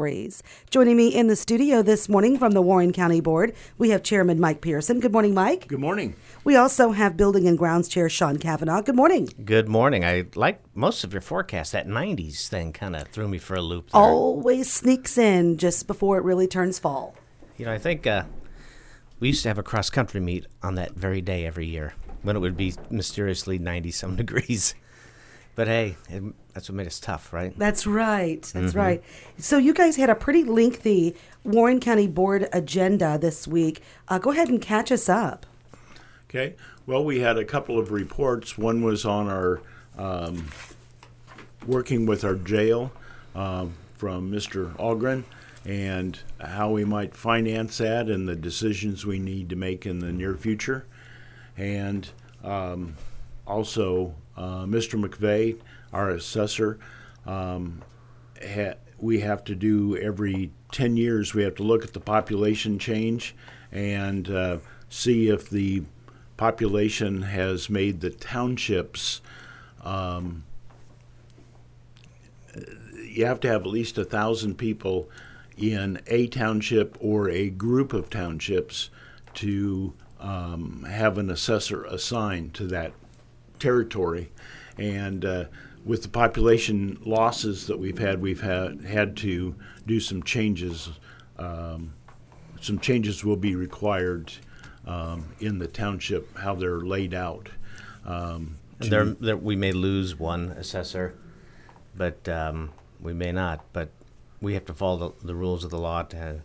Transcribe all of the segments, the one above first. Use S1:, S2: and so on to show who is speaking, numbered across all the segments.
S1: Grays. Joining me in the studio this morning from the Warren County Board, we have Chairman Mike Pearson. Good morning, Mike.
S2: Good morning.
S1: We also have Building and Grounds Chair Sean Kavanaugh. Good morning.
S3: Good morning. I like most of your forecast. That 90s thing kind of threw me for a loop. There.
S1: Always sneaks in just before it really turns fall.
S3: You know, I think uh, we used to have a cross country meet on that very day every year when it would be mysteriously 90 some degrees. But hey, it, that's what made us tough, right?
S1: That's right. That's mm-hmm. right. So you guys had a pretty lengthy Warren County Board agenda this week. Uh, go ahead and catch us up.
S2: Okay. Well, we had a couple of reports. One was on our um, working with our jail um, from Mr. Algren and how we might finance that and the decisions we need to make in the near future. And um, also Mr. McVeigh, our assessor, um, ha- we have to do every 10 years, we have to look at the population change and uh, see if the population has made the townships. Um, you have to have at least a thousand people in a township or a group of townships to um, have an assessor assigned to that territory, and uh, with the population losses that we've had, we've had had to do some changes. Um, some changes will be required um, in the township how they're laid out. Um,
S3: there, there, we may lose one assessor, but um, we may not. But we have to follow the, the rules of the law to,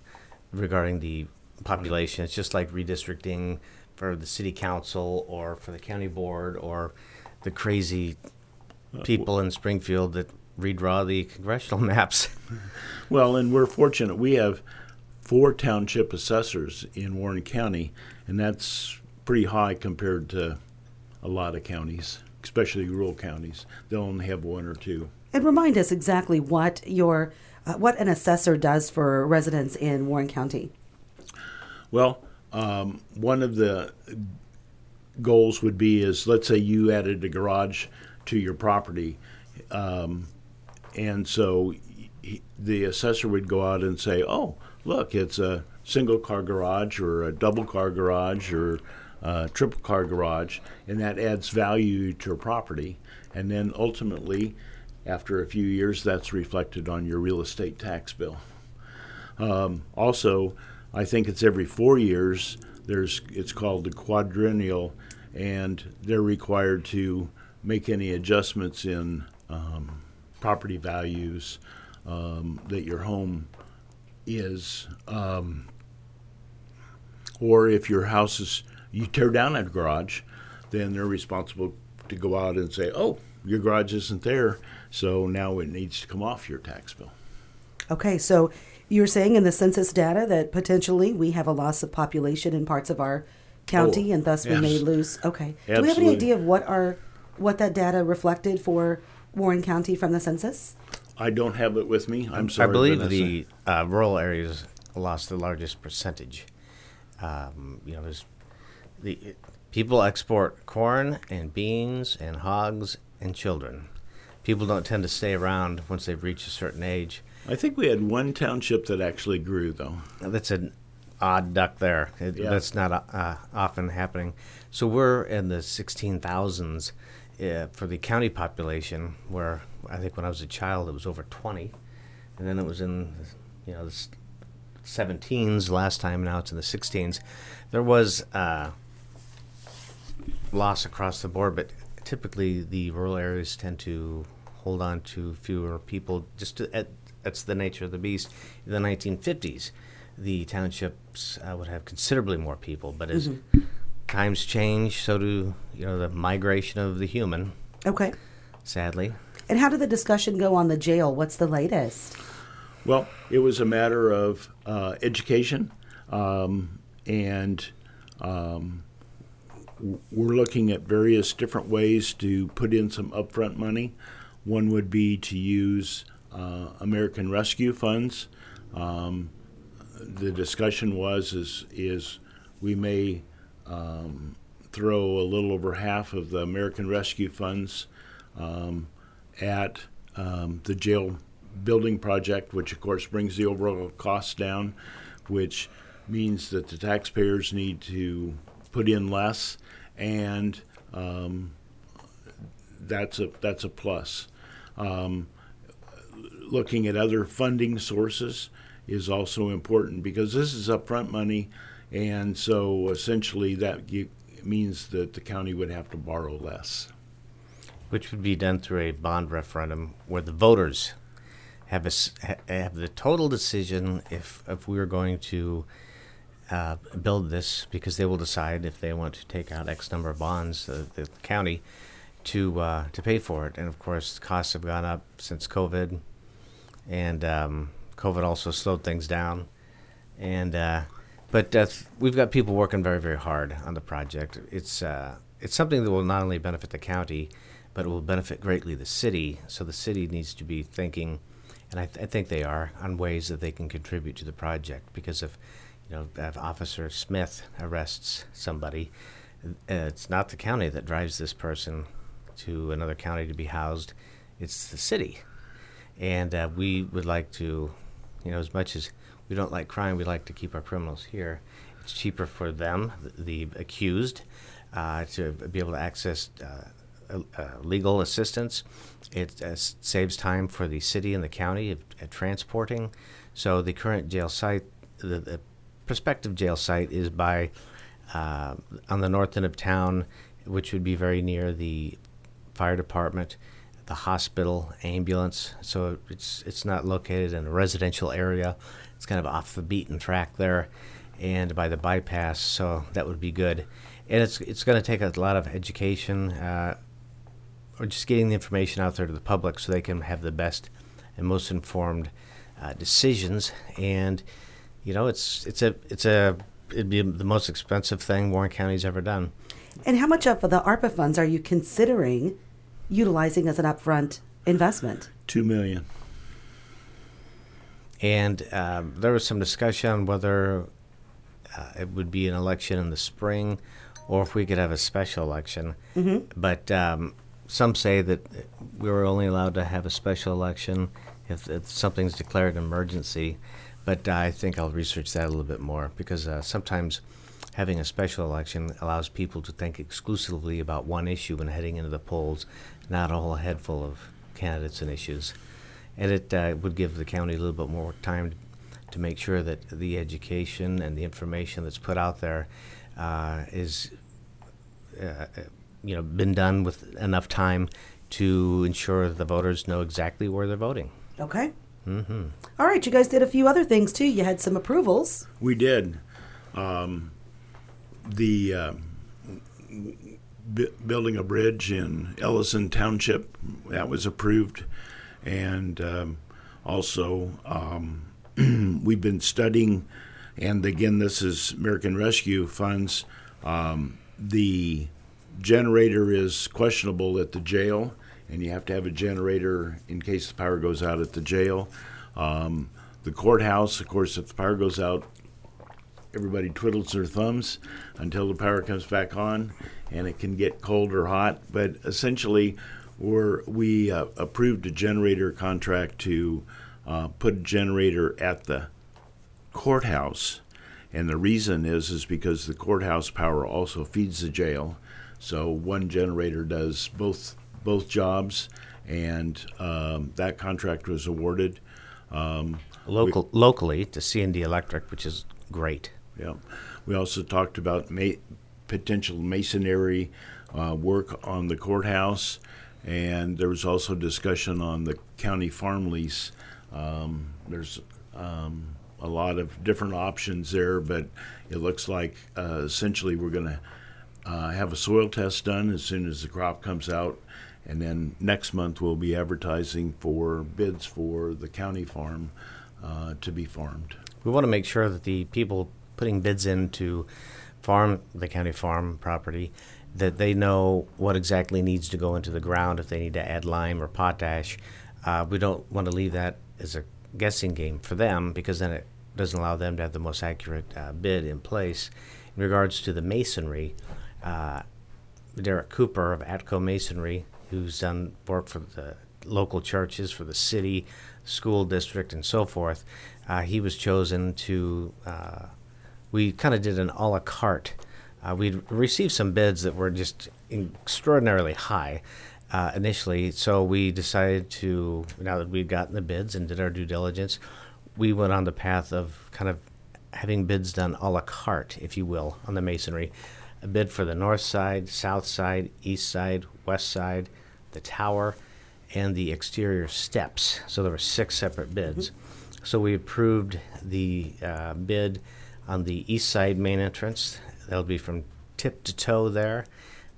S3: regarding the population. It's just like redistricting for the city council or for the county board or the crazy people in Springfield that redraw the congressional maps.
S2: well, and we're fortunate. We have four township assessors in Warren County, and that's pretty high compared to a lot of counties, especially rural counties. They'll only have one or two.
S1: And remind us exactly what your uh, what an assessor does for residents in Warren County.
S2: Well, um, one of the goals would be is let's say you added a garage to your property, um, and so he, the assessor would go out and say, "Oh, look, it's a single car garage or a double car garage or a triple car garage," and that adds value to your property, and then ultimately. After a few years, that's reflected on your real estate tax bill. Um, also, I think it's every four years. There's it's called the quadrennial, and they're required to make any adjustments in um, property values um, that your home is, um, or if your house is you tear down a garage, then they're responsible to go out and say, "Oh, your garage isn't there, so now it needs to come off your tax bill."
S1: Okay, so you're saying in the census data that potentially we have a loss of population in parts of our county, oh, and thus yes. we may lose. Okay. Absolutely. Do we have any idea of what our what that data reflected for Warren County from the census?
S2: I don't have it with me. I'm sorry.
S3: I believe Vanessa. the uh, rural areas lost the largest percentage. Um, you know, there's the people export corn and beans and hogs and children. People don't tend to stay around once they've reached a certain age.
S2: I think we had one township that actually grew, though.
S3: That's an odd duck there. It, yeah. That's not uh, often happening. So we're in the 16,000s uh, for the county population, where I think when I was a child it was over 20, and then it was in you know the 17s last time. Now it's in the 16s. There was uh, loss across the board, but typically the rural areas tend to hold on to fewer people. Just to, at, that's the nature of the beast. In the 1950s, the townships uh, would have considerably more people, but as mm-hmm. times change, so do you know the migration of the human.
S1: Okay.
S3: Sadly.
S1: And how did the discussion go on the jail? What's the latest?
S2: Well, it was a matter of uh, education, um, and um, we're looking at various different ways to put in some upfront money. One would be to use uh, American Rescue Funds. Um, the discussion was is is we may um, throw a little over half of the American Rescue Funds um, at um, the jail building project, which of course brings the overall cost down, which means that the taxpayers need to put in less, and um, that's a that's a plus. Um, looking at other funding sources is also important because this is upfront money, and so essentially that means that the county would have to borrow less.
S3: Which would be done through a bond referendum where the voters have a, have the total decision if if we are going to uh, build this because they will decide if they want to take out X number of bonds, uh, the county, to uh, to pay for it. And of course, costs have gone up since COVID, and um, COVID also slowed things down. And uh, but uh, we've got people working very very hard on the project. It's uh, it's something that will not only benefit the county, but it will benefit greatly the city. So the city needs to be thinking, and I, th- I think they are, on ways that they can contribute to the project. Because if you know if Officer Smith arrests somebody, uh, it's not the county that drives this person to another county to be housed; it's the city. And uh, we would like to you know, as much as we don't like crime, we like to keep our criminals here. It's cheaper for them, the, the accused, uh, to be able to access uh, uh, legal assistance. It uh, saves time for the city and the county of, of transporting. So the current jail site, the, the prospective jail site, is by uh, on the north end of town, which would be very near the fire department the hospital, ambulance. So it's it's not located in a residential area. It's kind of off the beaten track there, and by the bypass. So that would be good. And it's it's going to take a lot of education, uh, or just getting the information out there to the public so they can have the best and most informed uh, decisions. And you know, it's it's a it's a it'd be the most expensive thing Warren County's ever done.
S1: And how much of the ARPA funds are you considering utilizing as an upfront investment?
S2: Two million.
S3: And um, there was some discussion on whether uh, it would be an election in the spring or if we could have a special election. Mm-hmm. But um, some say that we were only allowed to have a special election if, if something's declared an emergency. But uh, I think I'll research that a little bit more because uh, sometimes having a special election allows people to think exclusively about one issue when heading into the polls not a whole head full of candidates and issues. And it uh, would give the county a little bit more time to make sure that the education and the information that's put out there uh, is, uh, you know, been done with enough time to ensure that the voters know exactly where they're voting.
S1: Okay. Mm-hmm. All right, you guys did a few other things too. You had some approvals.
S2: We did. Um, the uh, building a bridge in Ellison Township. That was approved. And um, also, um, we've been studying, and again, this is American Rescue Funds. Um, the generator is questionable at the jail, and you have to have a generator in case the power goes out at the jail. Um, the courthouse, of course, if the power goes out, everybody twiddles their thumbs until the power comes back on and it can get cold or hot. But essentially, we're, we uh, approved a generator contract to uh, put a generator at the courthouse. And the reason is is because the courthouse power also feeds the jail, so one generator does both both jobs, and um, that contract was awarded. Um,
S3: Local, we, locally to C and D Electric, which is great.
S2: Yeah, we also talked about ma- potential masonry uh, work on the courthouse, and there was also discussion on the county farm lease. Um, there's um, a lot of different options there, but it looks like uh, essentially we're going to uh, have a soil test done as soon as the crop comes out, and then next month we'll be advertising for bids for the county farm uh, to be farmed.
S3: We want to make sure that the people putting bids into farm the county farm property that they know what exactly needs to go into the ground if they need to add lime or potash. Uh, we don't want to leave that as a guessing game for them because then it doesn't allow them to have the most accurate uh, bid in place. In regards to the masonry, uh, Derek Cooper of Atco Masonry, who's done work for the local churches, for the city, school district and so forth, uh, he was chosen to. We kind of did an a la carte. Uh, we received some bids that were just extraordinarily high uh, initially, so we decided to. Now that we'd gotten the bids and did our due diligence, we went on the path of kind of having bids done a la carte, if you will, on the masonry. A bid for the north side, south side, east side, west side, the tower, and the exterior steps. So there were six separate bids. Mm-hmm. So we approved the uh, bid on the east side main entrance. That'll be from tip to toe there.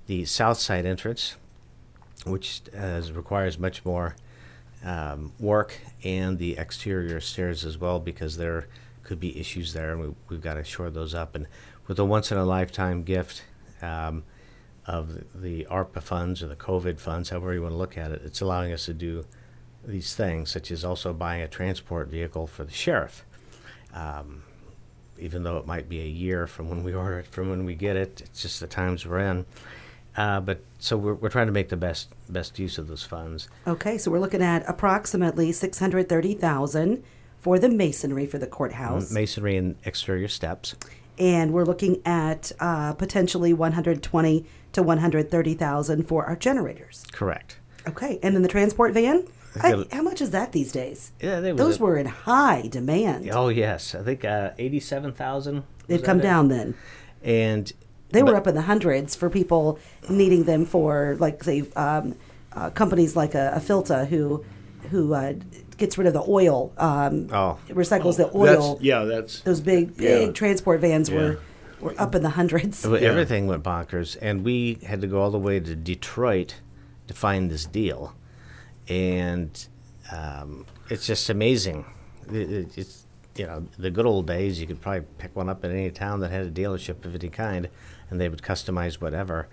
S3: The south side entrance, which uh, requires much more um, work, and the exterior stairs as well, because there could be issues there, and we, we've got to shore those up. And with a once in a lifetime gift, um, of the ARPA funds or the COVID funds, however you want to look at it, it's allowing us to do these things, such as also buying a transport vehicle for the sheriff. Um, even though it might be a year from when we order it, from when we get it, it's just the times we're in. Uh, but so we're, we're trying to make the best best use of those funds.
S1: Okay, so we're looking at approximately six hundred thirty thousand for the masonry for the courthouse.
S3: Masonry and exterior steps.
S1: And we're looking at uh, potentially one hundred twenty to 130,000 for our generators.
S3: Correct.
S1: Okay, and then the transport van? I, how much is that these days?
S3: Yeah,
S1: those a, were in high demand.
S3: Oh yes, I think uh, eighty-seven thousand.
S1: They've come down it? then,
S3: and
S1: they but, were up in the hundreds for people needing them for, like, say, um, uh, companies like a, a, Filta who who uh, gets rid of the oil, um, oh. recycles oh, the oil.
S2: That's, yeah, that's
S1: those big big yeah. transport vans yeah. were we're up in the hundreds.
S3: Yeah. Everything went bonkers, and we had to go all the way to Detroit to find this deal, and um, it's just amazing. It, it, it's you know the good old days. You could probably pick one up in any town that had a dealership of any kind, and they would customize whatever.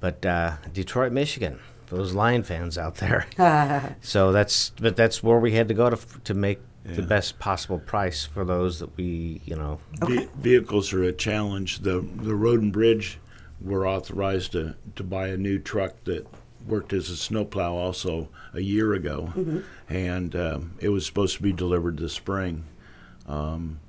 S3: But uh, Detroit, Michigan, those Lion fans out there. so that's but that's where we had to go to to make yeah. the best possible price for those that we, you know.
S2: Okay. vehicles are a challenge. The the road and bridge were authorized to, to buy a new truck that worked as a snowplow also a year ago, mm-hmm. and um, it was supposed to be delivered this spring. Um,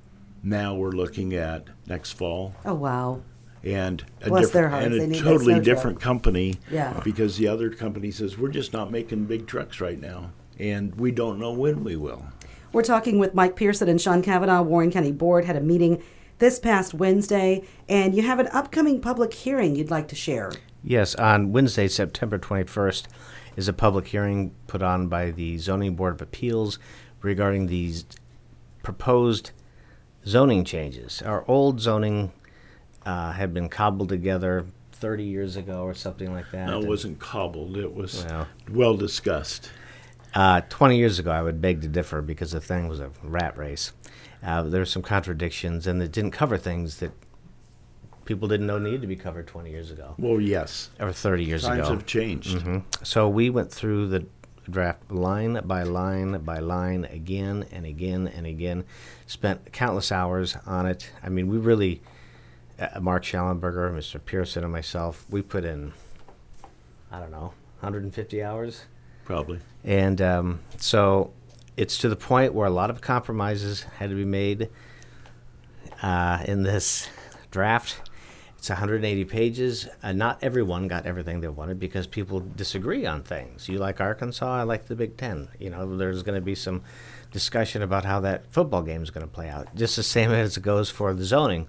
S2: now we're looking at next fall.
S1: Oh wow!
S2: And a, their and a totally different company.
S1: Yeah.
S2: Because the other company says we're just not making big trucks right now, and we don't know when we will.
S1: We're talking with Mike Pearson and Sean Kavanaugh. Warren County Board had a meeting this past Wednesday, and you have an upcoming public hearing you'd like to share.
S3: Yes, on Wednesday, September 21st, is a public hearing put on by the Zoning Board of Appeals regarding these proposed zoning changes. Our old zoning uh, had been cobbled together 30 years ago or something like that.
S2: No, it wasn't cobbled, it was well, well discussed.
S3: Uh, 20 years ago, I would beg to differ because the thing was a rat race. Uh, there were some contradictions, and it didn't cover things that people didn't know needed to be covered 20 years ago.
S2: Well, yes.
S3: Or 30 years
S2: Times
S3: ago.
S2: Times have changed.
S3: Mm-hmm. So we went through the draft line by line by line again and again and again. Spent countless hours on it. I mean, we really, uh, Mark Schallenberger, Mr. Pearson, and myself, we put in, I don't know, 150 hours
S2: Probably.
S3: And um, so it's to the point where a lot of compromises had to be made uh, in this draft. It's 180 pages. Uh, not everyone got everything they wanted because people disagree on things. You like Arkansas, I like the Big Ten. You know, there's going to be some discussion about how that football game is going to play out, just the same as it goes for the zoning.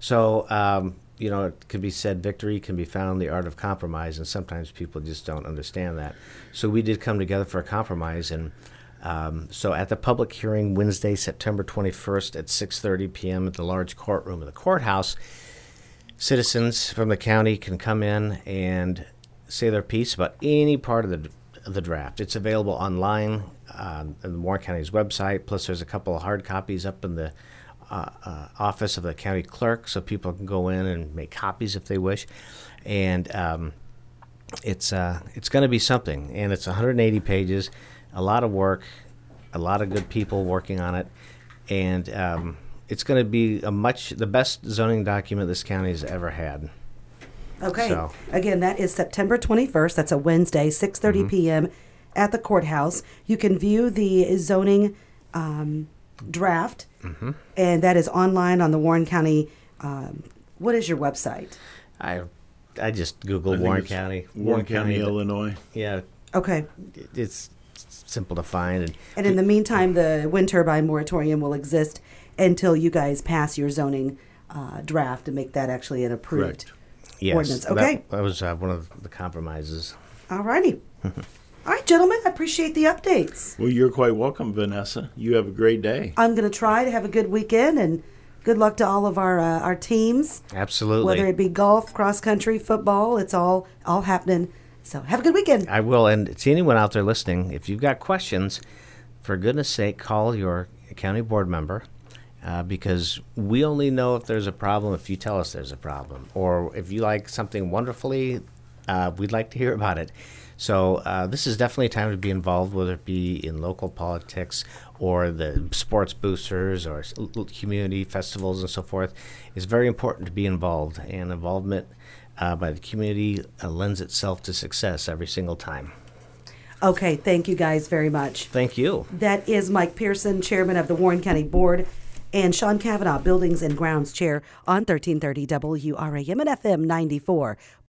S3: So um, you know, it could be said victory can be found in the art of compromise, and sometimes people just don't understand that. So we did come together for a compromise, and um, so at the public hearing Wednesday, September 21st at 6:30 p.m. at the large courtroom of the courthouse, citizens from the county can come in and say their piece about any part of the of the draft. It's available online on the Warren County's website. Plus, there's a couple of hard copies up in the uh, uh, office of the county clerk, so people can go in and make copies if they wish. And um, it's uh, it's going to be something, and it's 180 pages, a lot of work, a lot of good people working on it, and um, it's going to be a much the best zoning document this county has ever had.
S1: Okay. So. Again, that is September 21st. That's a Wednesday, 6:30 mm-hmm. p.m. at the courthouse. You can view the zoning um, draft,
S3: Mm-hmm.
S1: and that is online on the Warren County. Um, what is your website?
S3: I I just Google
S2: I
S3: Warren County.
S2: Warren County,
S3: but-
S2: Illinois.
S3: Yeah,
S1: Okay.
S3: it's simple to find. And
S1: And in the meantime, the wind turbine moratorium will exist until you guys pass your zoning uh, draft and make that actually an approved
S2: Correct.
S3: yes,
S1: ordinance.
S3: that-
S1: Okay.
S3: that, was uh, one of the compromises.
S1: All righty. All right, gentlemen, I appreciate the updates.
S2: Well, you're quite welcome, Vanessa. You have a great day.
S1: I'm going to try to have a good weekend and good luck to all of our uh, our teams,
S3: Absolutely.
S1: whether it be golf, cross country, football. It's all all happening. So have a good weekend.
S3: I will. And to anyone out there listening, if you've got questions, for goodness sake, call your county board member. Uh, because we only know if there's a problem if you tell us there's a problem. Or if you like something wonderfully, uh, we'd like to hear about it. So uh, this is definitely a time to be involved, whether it be in local politics or the sports boosters or community festivals and so forth. It's very important to be involved, and involvement uh, by the community uh, lends itself to success every single time.
S1: Okay, thank you guys very much.
S3: Thank you.
S1: That is Mike Pearson, chairman of the Warren County Board, and Sean Kavanaugh, Buildings and Grounds Chair on 1330 WRAM and FM 94.